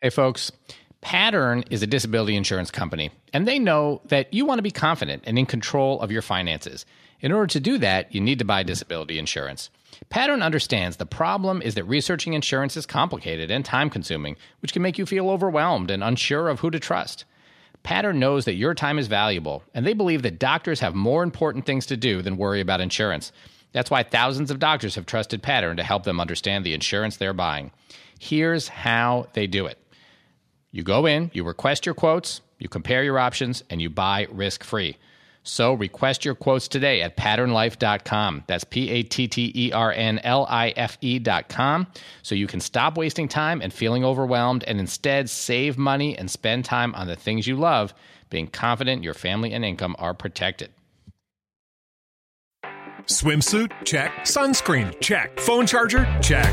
Hey, folks. Pattern is a disability insurance company, and they know that you want to be confident and in control of your finances. In order to do that, you need to buy disability insurance. Pattern understands the problem is that researching insurance is complicated and time consuming, which can make you feel overwhelmed and unsure of who to trust. Pattern knows that your time is valuable, and they believe that doctors have more important things to do than worry about insurance. That's why thousands of doctors have trusted Pattern to help them understand the insurance they're buying. Here's how they do it you go in, you request your quotes, you compare your options, and you buy risk free. So request your quotes today at patternlife.com. That's P A T T E R N L I F E.com. So you can stop wasting time and feeling overwhelmed and instead save money and spend time on the things you love, being confident your family and income are protected. Swimsuit? Check. Sunscreen? Check. Phone charger? Check.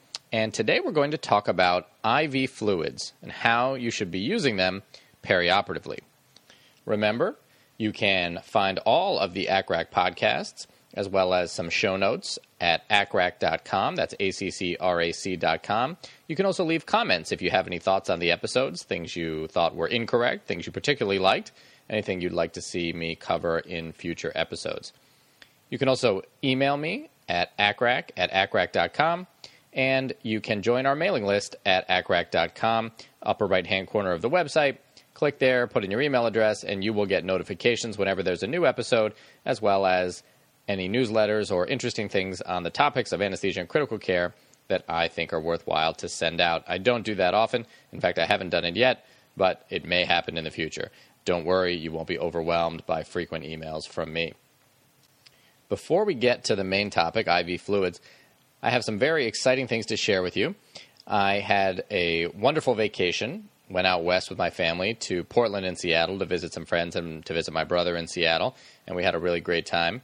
and today we're going to talk about IV fluids and how you should be using them perioperatively. Remember, you can find all of the ACCRAC podcasts as well as some show notes at accrac.com. That's A-C-C-R-A-C.com. You can also leave comments if you have any thoughts on the episodes, things you thought were incorrect, things you particularly liked, anything you'd like to see me cover in future episodes. You can also email me at accrac at accrac.com, and you can join our mailing list at accrac.com, upper right hand corner of the website. Click there, put in your email address, and you will get notifications whenever there's a new episode, as well as any newsletters or interesting things on the topics of anesthesia and critical care that I think are worthwhile to send out. I don't do that often. In fact, I haven't done it yet, but it may happen in the future. Don't worry, you won't be overwhelmed by frequent emails from me. Before we get to the main topic, IV fluids, I have some very exciting things to share with you. I had a wonderful vacation, went out west with my family to Portland and Seattle to visit some friends and to visit my brother in Seattle, and we had a really great time.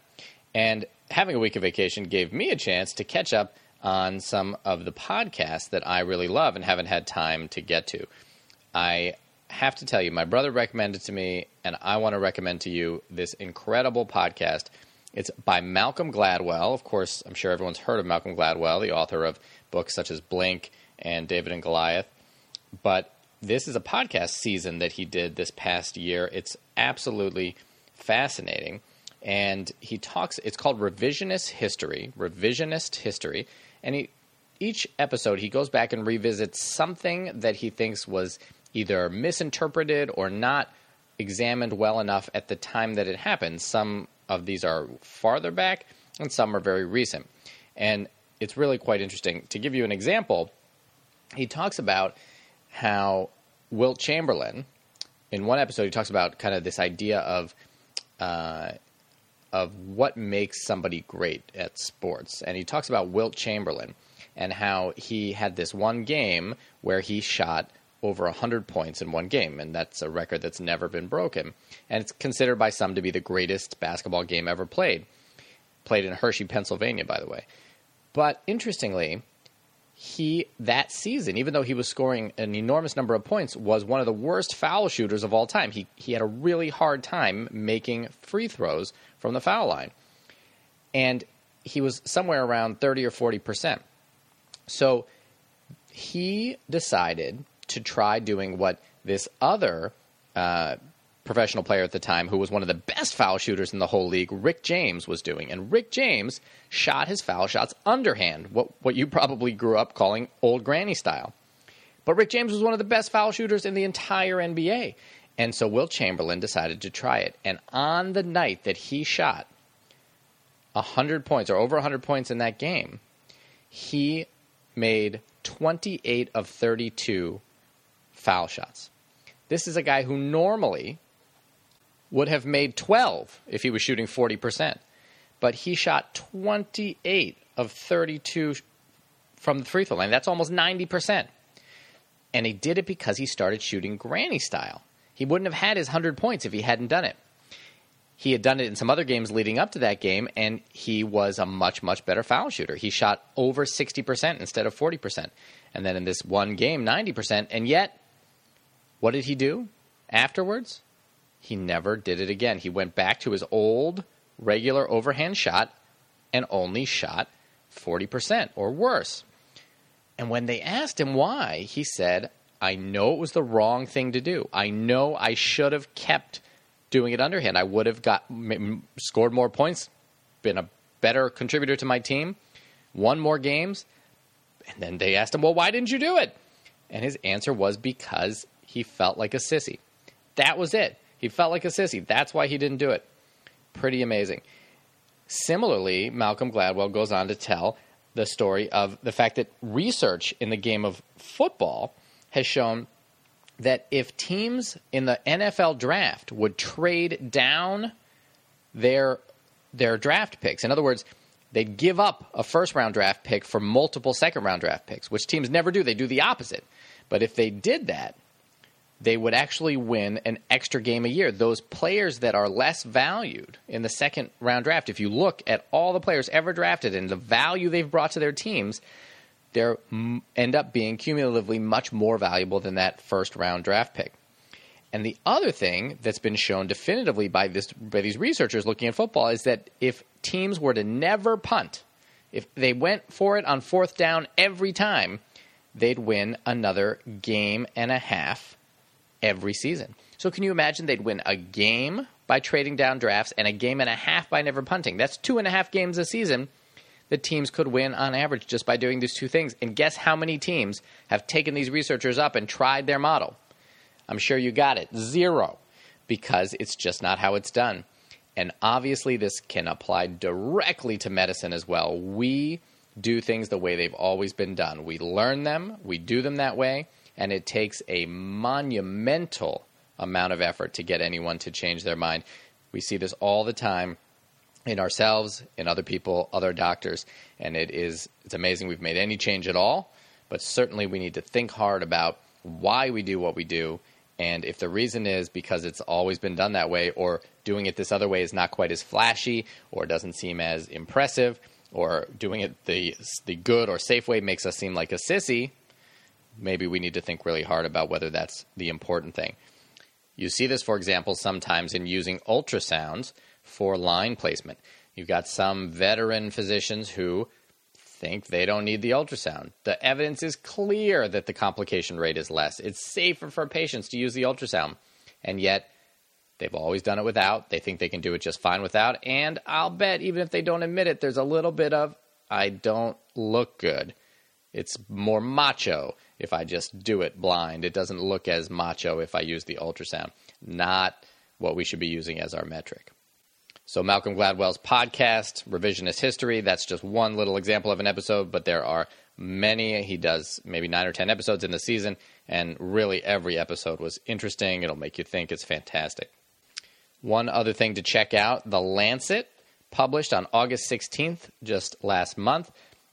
And having a week of vacation gave me a chance to catch up on some of the podcasts that I really love and haven't had time to get to. I have to tell you, my brother recommended to me, and I want to recommend to you this incredible podcast it's by Malcolm Gladwell. Of course, I'm sure everyone's heard of Malcolm Gladwell, the author of books such as Blink and David and Goliath. But this is a podcast season that he did this past year. It's absolutely fascinating. And he talks, it's called Revisionist History, Revisionist History. And he, each episode, he goes back and revisits something that he thinks was either misinterpreted or not examined well enough at the time that it happened. Some of these are farther back, and some are very recent. And it's really quite interesting. To give you an example, he talks about how Wilt Chamberlain, in one episode, he talks about kind of this idea of uh, of what makes somebody great at sports, and he talks about Wilt Chamberlain and how he had this one game where he shot over 100 points in one game, and that's a record that's never been broken. And it's considered by some to be the greatest basketball game ever played. Played in Hershey, Pennsylvania, by the way. But interestingly, he that season, even though he was scoring an enormous number of points, was one of the worst foul shooters of all time. He he had a really hard time making free throws from the foul line. And he was somewhere around 30 or 40%. So he decided to try doing what this other uh, professional player at the time, who was one of the best foul shooters in the whole league, Rick James, was doing. And Rick James shot his foul shots underhand, what, what you probably grew up calling old granny style. But Rick James was one of the best foul shooters in the entire NBA. And so Wilt Chamberlain decided to try it. And on the night that he shot 100 points or over 100 points in that game, he made 28 of 32 foul shots. This is a guy who normally would have made 12 if he was shooting 40%, but he shot 28 of 32 from the free throw line. That's almost 90%. And he did it because he started shooting granny style. He wouldn't have had his 100 points if he hadn't done it. He had done it in some other games leading up to that game, and he was a much, much better foul shooter. He shot over 60% instead of 40%. And then in this one game, 90%. And yet, what did he do afterwards? He never did it again. He went back to his old regular overhand shot and only shot 40% or worse. And when they asked him why, he said, I know it was the wrong thing to do. I know I should have kept doing it underhand. I would have got scored more points, been a better contributor to my team, won more games. And then they asked him, "Well, why didn't you do it?" And his answer was because he felt like a sissy. That was it. He felt like a sissy. That's why he didn't do it. Pretty amazing. Similarly, Malcolm Gladwell goes on to tell the story of the fact that research in the game of football has shown that if teams in the NFL draft would trade down their their draft picks, in other words, they'd give up a first round draft pick for multiple second round draft picks, which teams never do. They do the opposite. But if they did that, they would actually win an extra game a year. Those players that are less valued in the second round draft, if you look at all the players ever drafted and the value they've brought to their teams, they end up being cumulatively much more valuable than that first round draft pick. And the other thing that's been shown definitively by this by these researchers looking at football is that if teams were to never punt, if they went for it on fourth down every time, they'd win another game and a half every season. So can you imagine they'd win a game by trading down drafts and a game and a half by never punting? That's two and a half games a season that teams could win on average just by doing these two things. And guess how many teams have taken these researchers up and tried their model? I'm sure you got it. Zero. Because it's just not how it's done. And obviously, this can apply directly to medicine as well. We do things the way they've always been done. We learn them, we do them that way, and it takes a monumental amount of effort to get anyone to change their mind. We see this all the time in ourselves, in other people, other doctors, and it is it's amazing we've made any change at all. But certainly we need to think hard about why we do what we do, and if the reason is because it's always been done that way, or doing it this other way is not quite as flashy, or doesn't seem as impressive, or doing it the the good or safe way makes us seem like a sissy, maybe we need to think really hard about whether that's the important thing. You see this, for example, sometimes in using ultrasounds for line placement. You've got some veteran physicians who think they don't need the ultrasound. The evidence is clear that the complication rate is less. It's safer for patients to use the ultrasound. And yet, they've always done it without. They think they can do it just fine without. And I'll bet, even if they don't admit it, there's a little bit of, I don't look good. It's more macho if I just do it blind. It doesn't look as macho if I use the ultrasound. Not what we should be using as our metric. So, Malcolm Gladwell's podcast, Revisionist History, that's just one little example of an episode, but there are many. He does maybe nine or 10 episodes in the season, and really every episode was interesting. It'll make you think. It's fantastic. One other thing to check out The Lancet published on August 16th, just last month,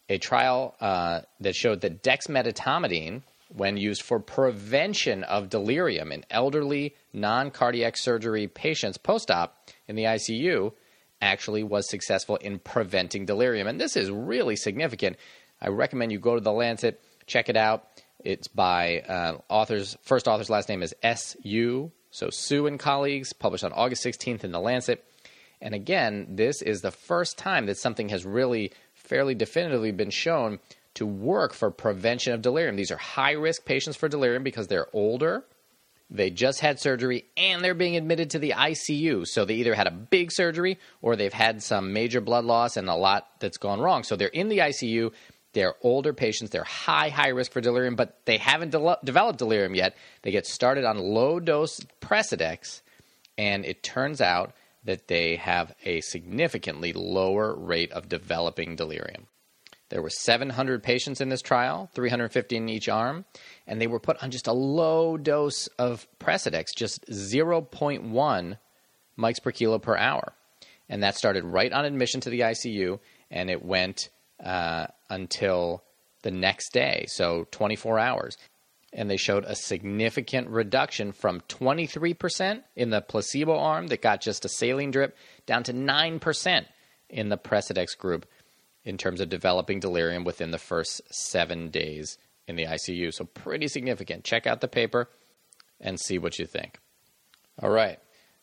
a trial uh, that showed that dexmedetomidine, when used for prevention of delirium in elderly non cardiac surgery patients post op, in the ICU actually was successful in preventing delirium. And this is really significant. I recommend you go to the Lancet, check it out. It's by uh, authors, first author's last name is S.U. So Sue and colleagues, published on August 16th in the Lancet. And again, this is the first time that something has really fairly definitively been shown to work for prevention of delirium. These are high risk patients for delirium because they're older, they just had surgery and they're being admitted to the ICU. So they either had a big surgery or they've had some major blood loss and a lot that's gone wrong. So they're in the ICU. They're older patients. They're high, high risk for delirium, but they haven't de- developed delirium yet. They get started on low dose Precedex, and it turns out that they have a significantly lower rate of developing delirium. There were 700 patients in this trial, 350 in each arm, and they were put on just a low dose of Precedex, just 0.1 mics per kilo per hour. And that started right on admission to the ICU, and it went uh, until the next day, so 24 hours. And they showed a significant reduction from 23% in the placebo arm that got just a saline drip down to 9% in the Precedex group in terms of developing delirium within the first seven days in the ICU. So, pretty significant. Check out the paper and see what you think. All right.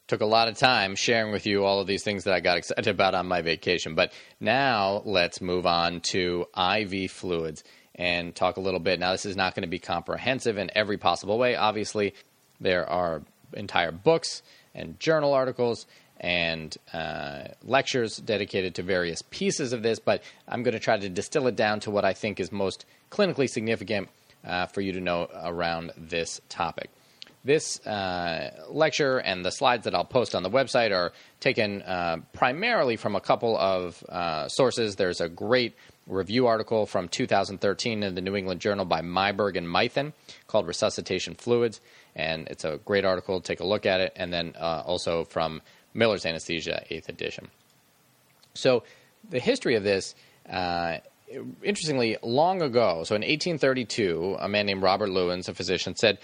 Took a lot of time sharing with you all of these things that I got excited about on my vacation. But now let's move on to IV fluids and talk a little bit. Now, this is not going to be comprehensive in every possible way. Obviously, there are entire books and journal articles and uh, lectures dedicated to various pieces of this, but I'm going to try to distill it down to what I think is most clinically significant uh, for you to know around this topic. This uh, lecture and the slides that I'll post on the website are taken uh, primarily from a couple of uh, sources. There's a great review article from 2013 in the New England Journal by Myburgh and Mythen called Resuscitation Fluids, and it's a great article. Take a look at it. And then uh, also from Miller's Anesthesia, 8th edition. So, the history of this, uh, interestingly, long ago, so in 1832, a man named Robert Lewins, a physician, said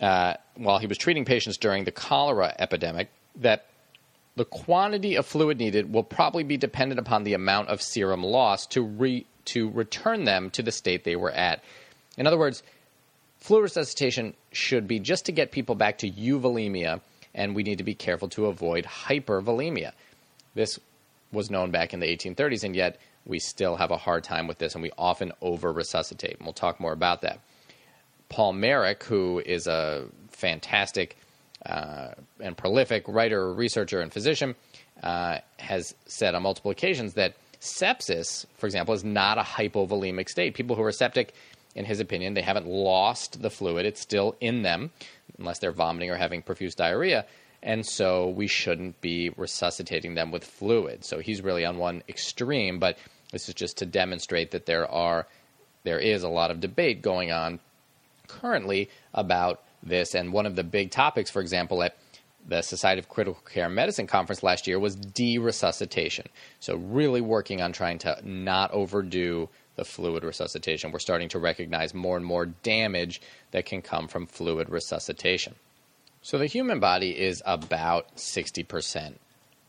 uh, while he was treating patients during the cholera epidemic that the quantity of fluid needed will probably be dependent upon the amount of serum loss to re- to return them to the state they were at. In other words, fluid resuscitation should be just to get people back to euvolemia, and we need to be careful to avoid hypervolemia. This was known back in the 1830s, and yet we still have a hard time with this, and we often over resuscitate. And we'll talk more about that. Paul Marik, who is a fantastic uh, and prolific writer, researcher, and physician, uh, has said on multiple occasions that sepsis, for example, is not a hypovolemic state. People who are septic, in his opinion, they haven't lost the fluid, it's still in them, unless they're vomiting or having profuse diarrhea. And so we shouldn't be resuscitating them with fluid. So he's really on one extreme, but this is just to demonstrate that there are there is a lot of debate going on currently about this. And one of the big topics, for example, at the Society of Critical Care Medicine conference last year was de-resuscitation. So really working on trying to not overdo the fluid resuscitation. We're starting to recognize more and more damage that can come from fluid resuscitation. So the human body is about 60%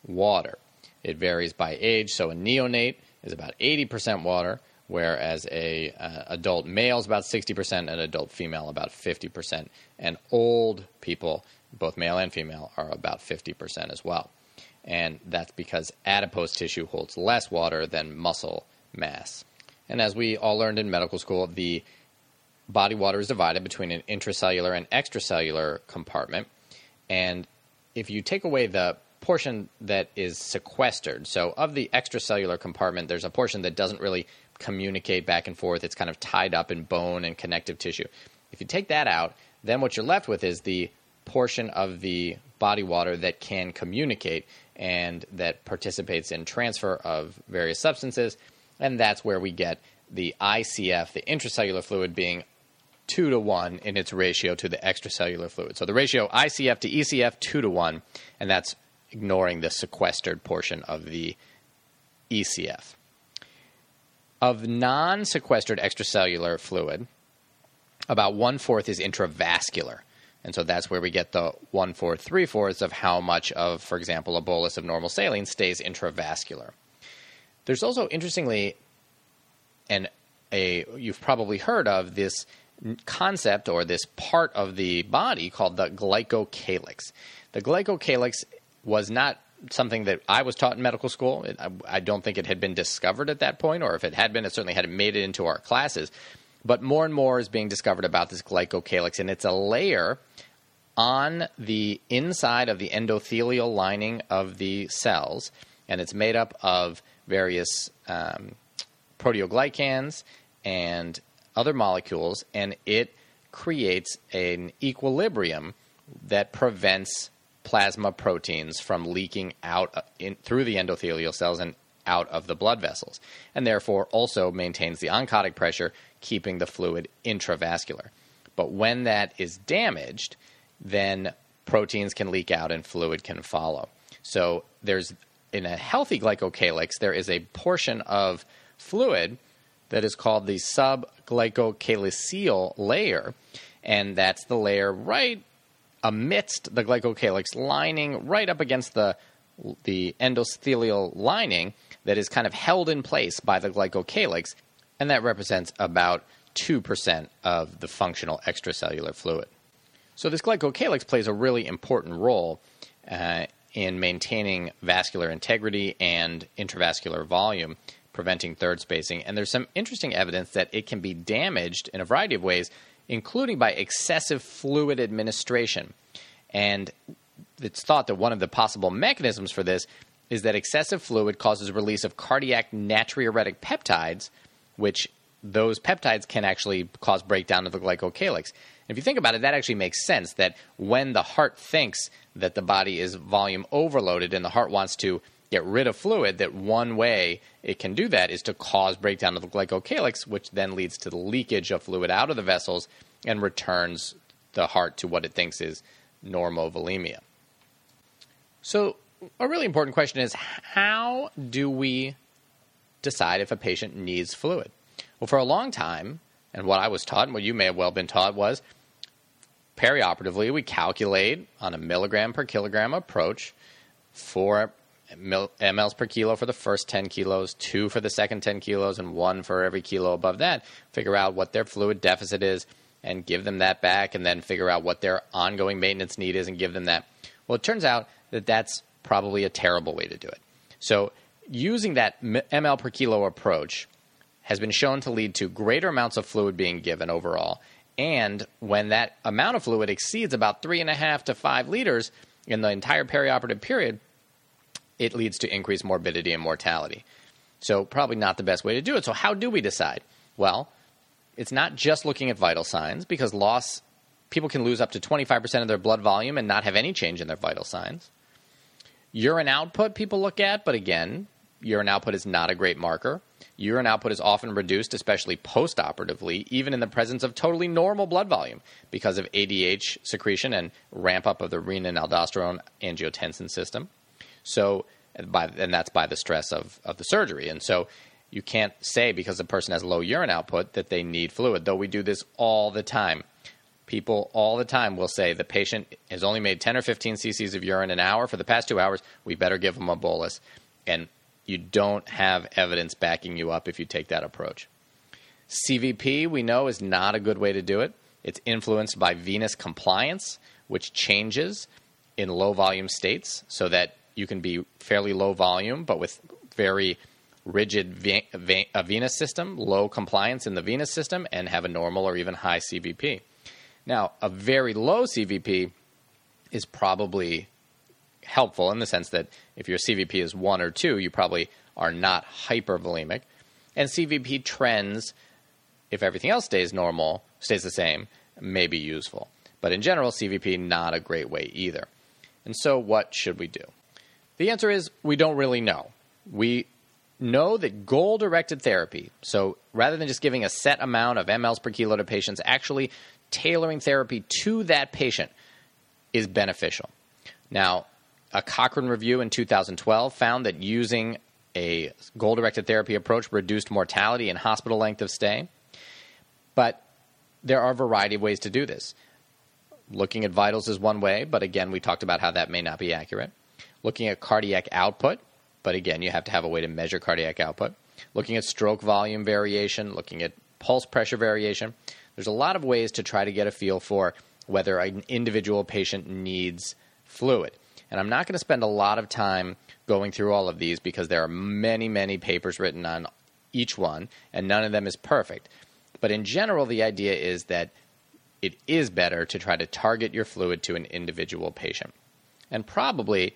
water. It varies by age. So a neonate is about 80% water whereas a uh, adult male is about 60% and adult female about 50% and old people both male and female are about 50% as well. And that's because adipose tissue holds less water than muscle mass. And as we all learned in medical school the body water is divided between an intracellular and extracellular compartment. And if you take away the portion that is sequestered so of the extracellular compartment there's a portion that doesn't really communicate back and forth. It's kind of tied up in bone and connective tissue. If you take that out, then what you're left with is the portion of the body water that can communicate and that participates in transfer of various substances. And that's where we get the ICF, the intracellular fluid, being two to one in its ratio to the extracellular fluid. So the ratio ICF to ECF, two to one, and that's ignoring the sequestered portion of the ECF. Of non sequestered extracellular fluid, about one fourth is intravascular. And so that's where we get the one fourth, three fourths of how much of, for example, a bolus of normal saline stays intravascular. There's also, interestingly, and a you've probably heard of this concept or this part of the body called the glycocalyx. The glycocalyx was not something that I was taught in medical school. I, I, don't think it had been discovered at that point, or if it had been, it certainly hadn't made it into our classes. But more and more is being discovered about this glycocalyx, and it's a layer on the inside of the endothelial lining of the cells, and it's made up of various um, proteoglycans and other molecules, and it creates an equilibrium that prevents plasma proteins from leaking out uh, in, through the endothelial cells and out of the blood vessels, and therefore also maintains the oncotic pressure, keeping the fluid intravascular. But when that is damaged, then proteins can leak out and fluid can follow. So there's in a healthy glycocalyx, there is a portion of fluid that is called the subglycocalyceal layer, and that's the layer right amidst the glycocalyx lining, right up against the the endothelial lining that is kind of held in place by the glycocalyx, and that represents about 2% of the functional extracellular fluid. So, this glycocalyx plays a really important role uh, in maintaining vascular integrity and intravascular volume, preventing third spacing. And there's some interesting evidence that it can be damaged in a variety of ways, including by excessive fluid administration. And it's thought that one of the possible mechanisms for this is that excessive fluid causes release of cardiac natriuretic peptides, which those peptides can actually cause breakdown of the glycocalyx. And if you think about it, that actually makes sense that when the heart thinks that the body is volume overloaded and the heart wants to get rid of fluid, that one way it can do that is to cause breakdown of the glycocalyx, which then leads to the leakage of fluid out of the vessels and returns the heart to what it thinks is normovolemia. So, a really important question is how do we decide if a patient needs fluid? Well, for a long time, and what I was taught, and what you may have well been taught, was perioperatively we calculate on a milligram per kilogram approach mLs uh, per kilo for the first 10 kilos, two for the second 10 kilos, and one for every kilo above that. Figure out what their fluid deficit is and give them that back, and then figure out what their ongoing maintenance need is and give them that. Well, it turns out that that's probably a terrible way to do it. So, using that ml per kilo approach has been shown to lead to greater amounts of fluid being given overall. And when that amount of fluid exceeds about three and a half to five liters in the entire perioperative period, it leads to increased morbidity and mortality. So, probably not the best way to do it. So, how do we decide? Well, it's not just looking at vital signs because loss, people can lose up to 25% of their blood volume and not have any change in their vital signs. Urine output, people look at, but again, urine output is not a great marker. Urine output is often reduced, especially postoperatively, even in the presence of totally normal blood volume because of ADH secretion and ramp up of the renin aldosterone angiotensin system. So, by, and that's by the stress of, of the surgery. And so, you can't say because the person has low urine output that they need fluid, though we do this all the time. People all the time will say the patient has only made 10 or 15 cc's of urine an hour for the past two hours. We better give them a bolus. And you don't have evidence backing you up if you take that approach. CVP, we know, is not a good way to do it. It's influenced by venous compliance, which changes in low volume states so that you can be fairly low volume, but with very rigid ve- ve- a venous system, low compliance in the venous system, and have a normal or even high CVP. Now, a very low CVP is probably helpful in the sense that if your CVP is one or two, you probably are not hypervolemic. And CVP trends, if everything else stays normal, stays the same, may be useful. But in general, CVP not a great way either. And so, what should we do? The answer is we don't really know. We know that goal directed therapy, so rather than just giving a set amount of mLs per kilo to patients, actually tailoring therapy to that patient is beneficial. Now, a Cochrane review in 2012 found that using a goal directed therapy approach reduced mortality and hospital length of stay. But there are a variety of ways to do this. Looking at vitals is one way, but again, we talked about how that may not be accurate. Looking at cardiac output, but again, you have to have a way to measure cardiac output. Looking at stroke volume variation, looking at pulse pressure variation. There's a lot of ways to try to get a feel for whether an individual patient needs fluid. And I'm not going to spend a lot of time going through all of these because there are many, many papers written on each one, and none of them is perfect. But in general, the idea is that it is better to try to target your fluid to an individual patient. And probably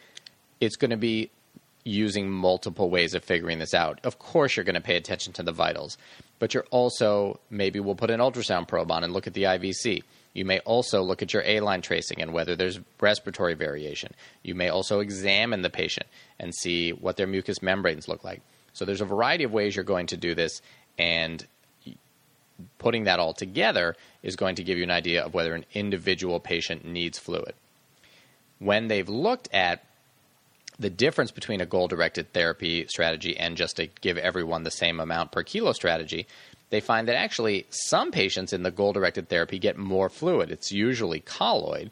it's going to be using multiple ways of figuring this out. Of course, you're going to pay attention to the vitals, but you're also maybe we'll put an ultrasound probe on and look at the IVC. You may also look at your A line tracing and whether there's respiratory variation. You may also examine the patient and see what their mucous membranes look like. So there's a variety of ways you're going to do this, and putting that all together is going to give you an idea of whether an individual patient needs fluid. When they've looked at the difference between a goal directed therapy strategy and just to give everyone the same amount per kilo strategy, they find that actually some patients in the goal directed therapy get more fluid. It's usually colloid,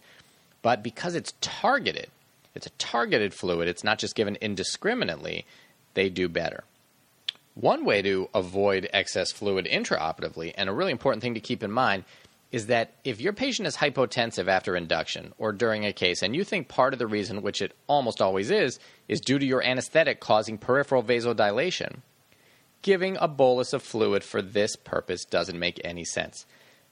but because it's targeted, it's a targeted fluid, it's not just given indiscriminately, they do better. One way to avoid excess fluid intraoperatively, and a really important thing to keep in mind, is that if your patient is hypotensive after induction or during a case, and you think part of the reason, which it almost always is, is due to your anesthetic causing peripheral vasodilation, giving a bolus of fluid for this purpose doesn't make any sense.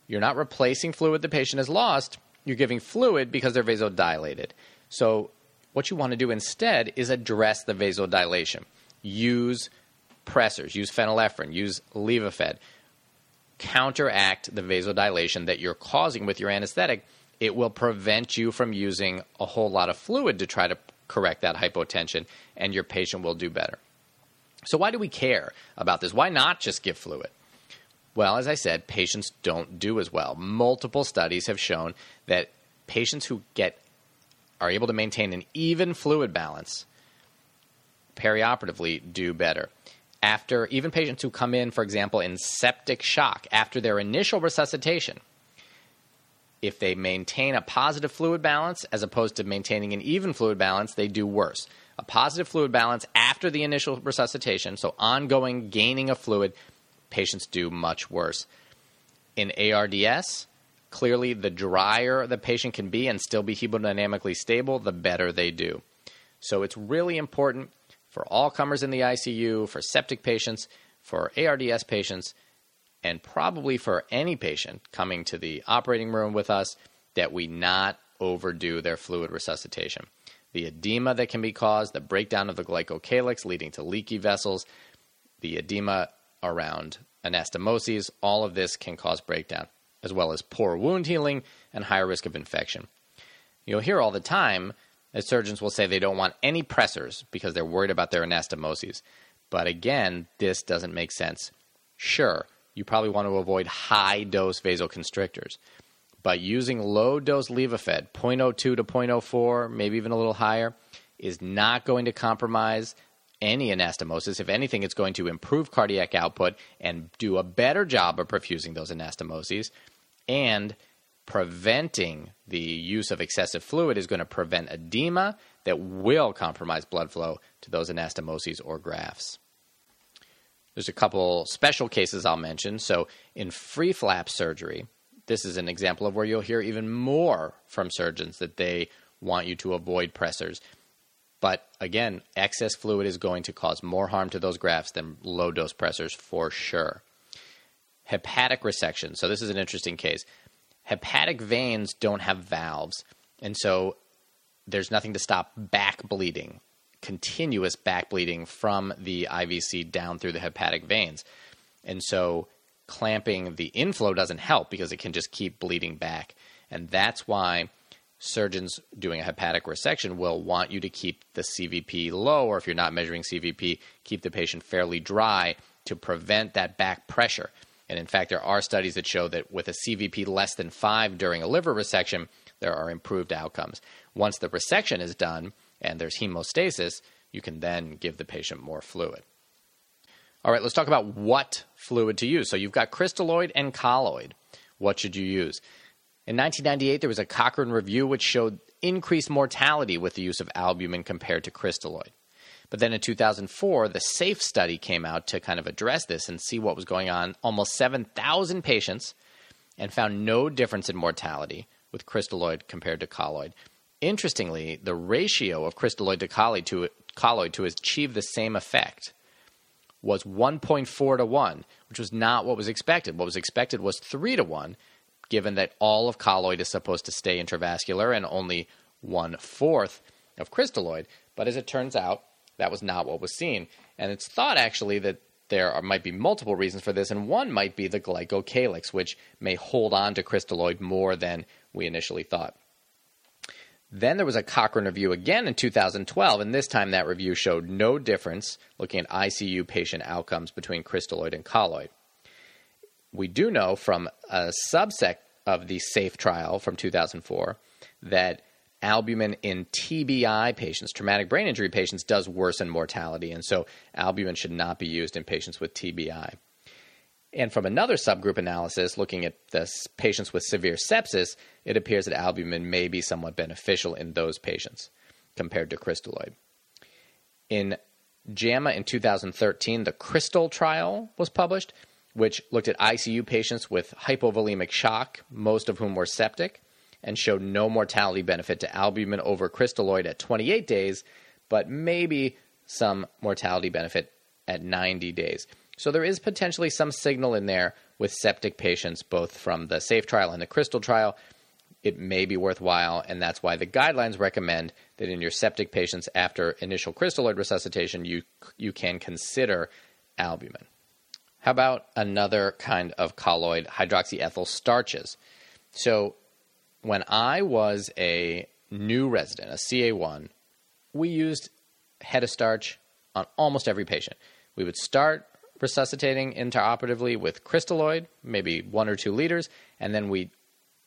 You're not replacing fluid the patient has lost, you're giving fluid because they're vasodilated. So, what you want to do instead is address the vasodilation. Use pressors, use phenylephrine, use Levophed. Counteract the vasodilation that you're causing with your anesthetic. It will prevent you from using a whole lot of fluid to try to correct that hypotension, and your patient will do better. So, why do we care about this? Why not just give fluid? Well, as I said, patients don't do as well. Multiple studies have shown that patients who get are able to maintain an even fluid balance perioperatively do better. After even patients who come in, for example, in septic shock after their initial resuscitation, if they maintain a positive fluid balance as opposed to maintaining an even fluid balance, they do worse a positive fluid balance after the initial resuscitation, so ongoing gaining of fluid, patients do much worse. In ARDS, clearly the drier the patient can be and still be hemodynamically stable, the better they do. So it's really important for all comers in the ICU, for septic patients, for ARDS patients, and probably for any patient coming to the operating room with us that we not overdo their fluid resuscitation the edema that can be caused, the breakdown of the glycocalyx leading to leaky vessels, the edema around anastomoses, all of this can cause breakdown, as well as poor wound healing and higher risk of infection. You'll hear all the time that surgeons will say they don't want any pressors because they're worried about their anastomoses. But again, this doesn't make sense. Sure, you probably want to avoid high dose vasoconstrictors but using low dose Levophed, 0.02 to 0.04, maybe even a little higher, is not going to compromise any anastomosis. If anything, it's going to improve cardiac output and do a better job of perfusing those anastomoses. And preventing the use of excessive fluid is going to prevent edema that will compromise blood flow to those anastomoses or grafts. There's a couple special cases I'll mention. So, in free flap surgery, this is an example of where you'll hear even more from surgeons that they want you to avoid pressors. But again, excess fluid is going to cause more harm to those grafts than low dose pressors for sure. Hepatic resection. So, this is an interesting case. Hepatic veins don't have valves, and so there's nothing to stop back bleeding, continuous back bleeding from the IVC down through the hepatic veins. And so clamping the inflow doesn't help because it can just keep bleeding back. And that's why surgeons doing a hepatic resection will want you to keep the CVP low, or if you're not measuring CVP, keep the patient fairly dry to prevent that back pressure. And in fact, there are studies that show that with a CVP less than five during a liver resection, there are improved outcomes. Once the resection is done and there's hemostasis, you can then give the patient more fluid. All right, let's talk about what fluid to use. So you've got crystalloid and colloid. What should you use? In 1998, there was a Cochrane review which showed increased mortality with the use of albumin compared to crystalloid. But then in 2004, the SAFE study came out to kind of address this and see what was going on. Almost 7,000 patients and found no difference in mortality with crystalloid compared to colloid. Interestingly, the ratio of crystalloid to colloid to, colloid to achieve the same effect was 1.4 to 1, which was not what was expected. What was expected was 3 to 1, given that all of colloid is supposed to stay intravascular and only one fourth of crystalloid. But as it turns out, that was not what was seen. And it's thought actually that there are, might be multiple reasons for this, and one might be the glycocalyx, which may hold on to crystalloid more than we initially thought. Then there was a Cochrane review again in 2012, and this time that review showed no difference looking at ICU patient outcomes between crystalloid and colloid. We do know from a subset of the SAFE trial from 2004 that albumin in TBI patients, traumatic brain injury patients, does worsen mortality, and so albumin should not be used in patients with TBI. And from another subgroup analysis, looking at the patients with severe sepsis, it appears that albumin may be somewhat beneficial in those patients compared to crystalloid. In JAMA in 2013, the CRISTAL trial was published, which looked at ICU patients with hypovolemic shock, most of whom were septic, and showed no mortality benefit to albumin over crystalloid at 28 days, but maybe some mortality benefit at 90 days. So there is potentially some signal in there with septic patients, both from the SAFE trial and the CRISTAL trial. It may be worthwhile, and that's why the guidelines recommend that in your septic patients after initial crystalloid resuscitation, you you can consider albumin. How about another kind of colloid, hydroxyethyl starches? So when I was a new resident, a CA1, we used Hetastarch on almost every patient. We would start resuscitating interoperatively with crystalloid, maybe one or two liters, and then we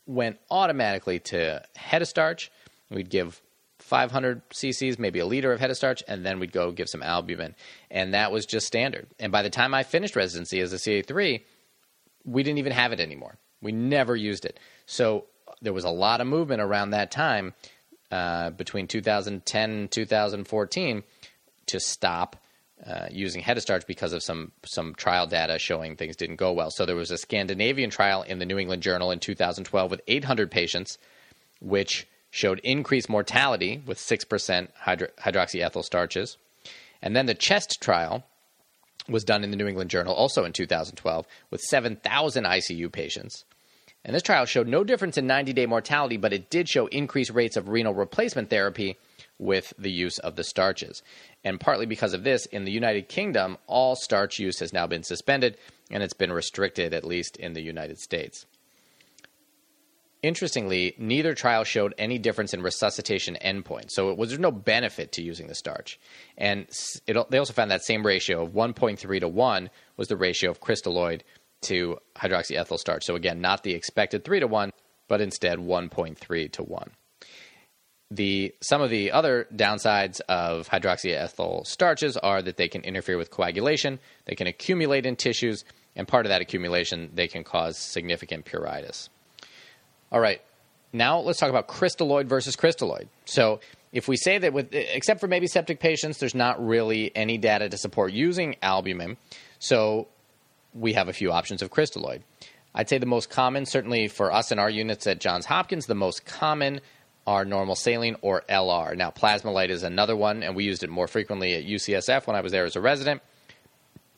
went automatically to Hetastarch. We'd give 500 cc's, maybe a liter of Hetastarch, and then we'd go give some albumin. And that was just standard. And by the time I finished residency as a CA3, we didn't even have it anymore. We never used it. So there was a lot of movement around that time uh, between 2010 and 2014 to stop uh, using Hetastarch because of some some trial data showing things didn't go well. So there was a Scandinavian trial in the New England Journal in 2012 with 800 patients, which showed increased mortality with 6% hydro- hydroxyethyl starches. And then the CHEST trial was done in the New England Journal also in 2012 with 7,000 ICU patients. And this trial showed no difference in 90 day mortality, but it did show increased rates of renal replacement therapy with the use of the starches. And partly because of this, in the United Kingdom, all starch use has now been suspended and it's been restricted, at least in the United States. Interestingly, neither trial showed any difference in resuscitation endpoints, so it was there's no benefit to using the starch. And it, they also found that same ratio of 1.3 to 1 was the ratio of crystalloid to hydroxyethyl starch. So again, not the expected 3 to 1, but instead 1.3 to 1 the some of the other downsides of hydroxyethyl starches are that they can interfere with coagulation, they can accumulate in tissues, and part of that accumulation they can cause significant pruritus. All right, now let's talk about crystalloid versus crystalloid. So if we say that with except for maybe septic patients, there's not really any data to support using albumin, so we have a few options of crystalloid. I'd say the most common, certainly for us in our units at Johns Hopkins, the most common are normal saline or LR. Now, Plasma-Lyte is another one, and we used it more frequently at UCSF when I was there as a resident,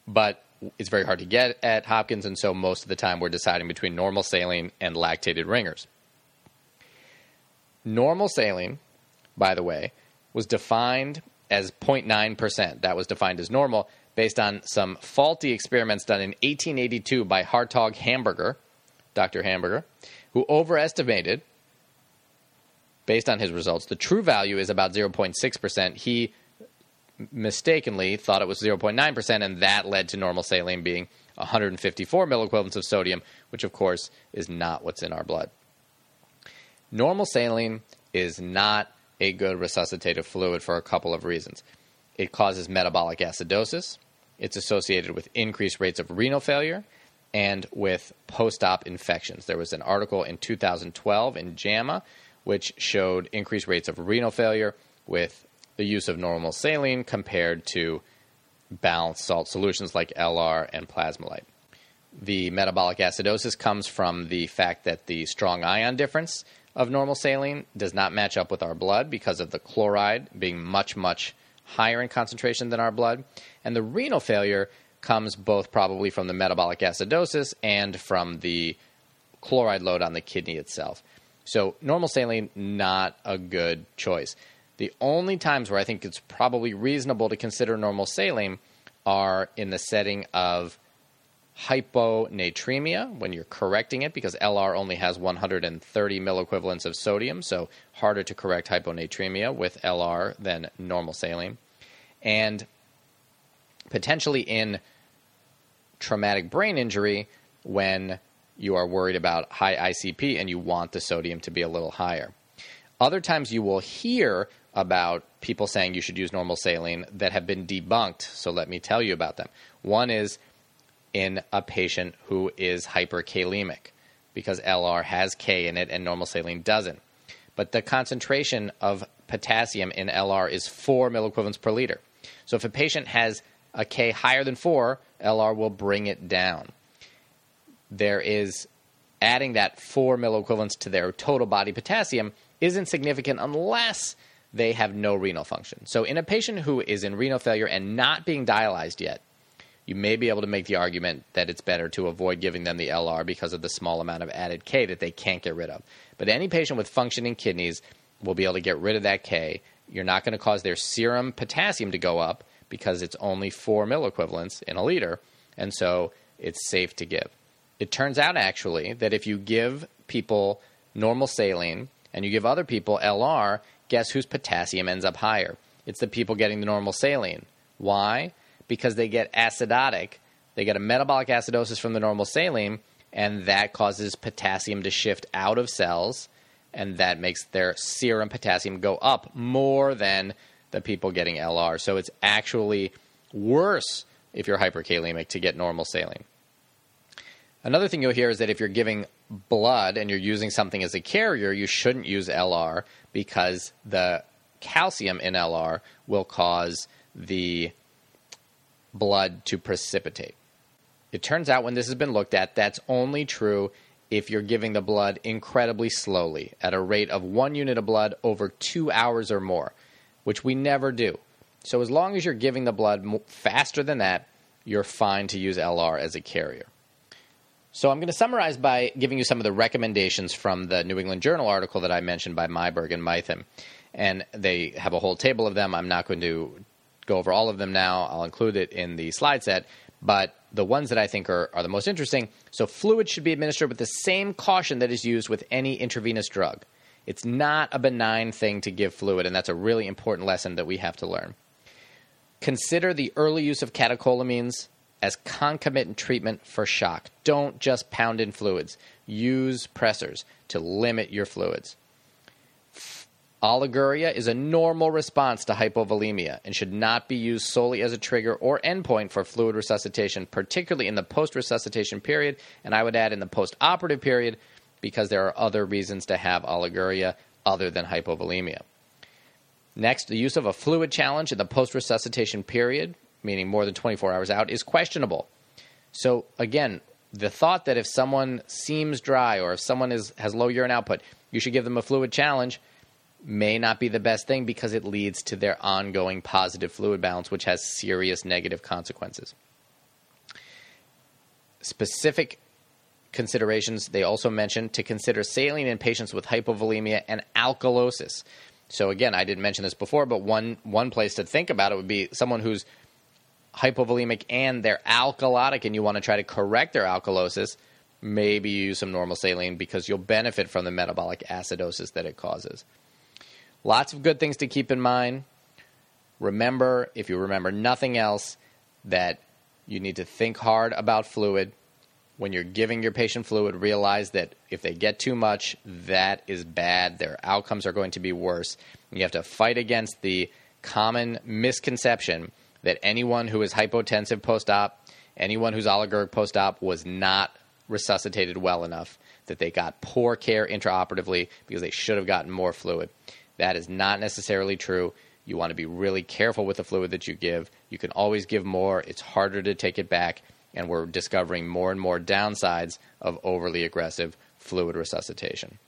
but it's very hard to get at Hopkins, and so most of the time we're deciding between normal saline and lactated ringers. Normal saline, by the way, was defined as 0.9%. That was defined as normal based on some faulty experiments done in 1882 by Hartog Hamburger, Dr. Hamburger, who overestimated based on his results. The true value is about 0.6%. He mistakenly thought it was 0.9%, and that led to normal saline being 154 milliequivalents of sodium, which of course is not what's in our blood. Normal saline is not a good resuscitative fluid for a couple of reasons. It causes metabolic acidosis, it's associated with increased rates of renal failure, and with post op infections. There was an article in 2012 in JAMA which showed increased rates of renal failure with the use of normal saline compared to balanced salt solutions like LR and Plasma-Lyte. The metabolic acidosis comes from the fact that the strong ion difference of normal saline does not match up with our blood because of the chloride being much, much higher in concentration than our blood. And the renal failure comes both probably from the metabolic acidosis and from the chloride load on the kidney itself. So normal saline, not a good choice. The only times where I think it's probably reasonable to consider normal saline are in the setting of hyponatremia when you're correcting it because LR only has 130 milliequivalents of sodium, so harder to correct hyponatremia with LR than normal saline. And potentially in traumatic brain injury when you are worried about high ICP and you want the sodium to be a little higher. Other times you will hear about people saying you should use normal saline that have been debunked. So let me tell you about them. One is in a patient who is hyperkalemic because LR has K in it and normal saline doesn't. But the concentration of potassium in LR is 4 milliequivalents per liter. So if a patient has a K higher than 4, LR will bring it down. There is adding that 4 milliequivalents to their total body potassium isn't significant unless they have no renal function. So in a patient who is in renal failure and not being dialyzed yet, you may be able to make the argument that it's better to avoid giving them the LR because of the small amount of added K that they can't get rid of. But any patient with functioning kidneys will be able to get rid of that K. You're not going to cause their serum potassium to go up because it's only 4 milliequivalents in a liter, and so it's safe to give. It turns out actually that if you give people normal saline and you give other people LR, guess whose potassium ends up higher? It's the people getting the normal saline. Why? Because they get acidotic. They get a metabolic acidosis from the normal saline, and that causes potassium to shift out of cells, and that makes their serum potassium go up more than the people getting LR. So it's actually worse if you're hyperkalemic to get normal saline. Another thing you'll hear is that if you're giving blood and you're using something as a carrier, you shouldn't use LR because the calcium in LR will cause the blood to precipitate. It turns out when this has been looked at, that's only true if you're giving the blood incredibly slowly at a rate of one unit of blood over two hours or more, which we never do. So, as long as you're giving the blood faster than that, you're fine to use LR as a carrier. So, I'm going to summarize by giving you some of the recommendations from the New England Journal article that I mentioned by Myburgh and Mythen. And they have a whole table of them. I'm not going to go over all of them now. I'll include it in the slide set. But the ones that I think are, are the most interesting so, fluid should be administered with the same caution that is used with any intravenous drug. It's not a benign thing to give fluid, and that's a really important lesson that we have to learn. Consider the early use of catecholamines as concomitant treatment for shock. Don't just pound in fluids, use pressors to limit your fluids. Oliguria is a normal response to hypovolemia and should not be used solely as a trigger or endpoint for fluid resuscitation, particularly in the post resuscitation period, and I would add in the post operative period because there are other reasons to have oliguria other than hypovolemia. Next, the use of a fluid challenge in the post resuscitation period, meaning more than 24 hours out, is questionable. So, again, the thought that if someone seems dry or if someone is, has low urine output, you should give them a fluid challenge may not be the best thing because it leads to their ongoing positive fluid balance, which has serious negative consequences. Specific considerations they also mentioned to consider saline in patients with hypovolemia and alkalosis. So again, I didn't mention this before, but one one place to think about it would be someone who's hypovolemic and they're alkalotic and you want to try to correct their alkalosis, maybe use some normal saline because you'll benefit from the metabolic acidosis that it causes. Lots of good things to keep in mind. Remember, if you remember nothing else, that you need to think hard about fluid. When you're giving your patient fluid, realize that if they get too much, that is bad. Their outcomes are going to be worse. You have to fight against the common misconception that anyone who is hypotensive post op, anyone who's oliguric post op, was not resuscitated well enough, that they got poor care intraoperatively because they should have gotten more fluid. That is not necessarily true. You want to be really careful with the fluid that you give. You can always give more, it's harder to take it back, and we're discovering more and more downsides of overly aggressive fluid resuscitation.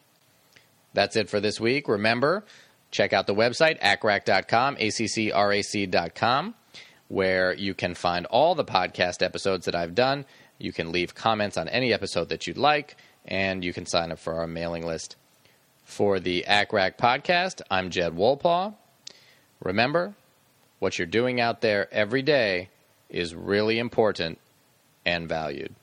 That's it for this week. Remember, check out the website, acrac.com, accrac.com, where you can find all the podcast episodes that I've done. You can leave comments on any episode that you'd like, and you can sign up for our mailing list for the ACCRAC podcast, I'm Jed Wolpaw. Remember, what you're doing out there every day is really important and valued.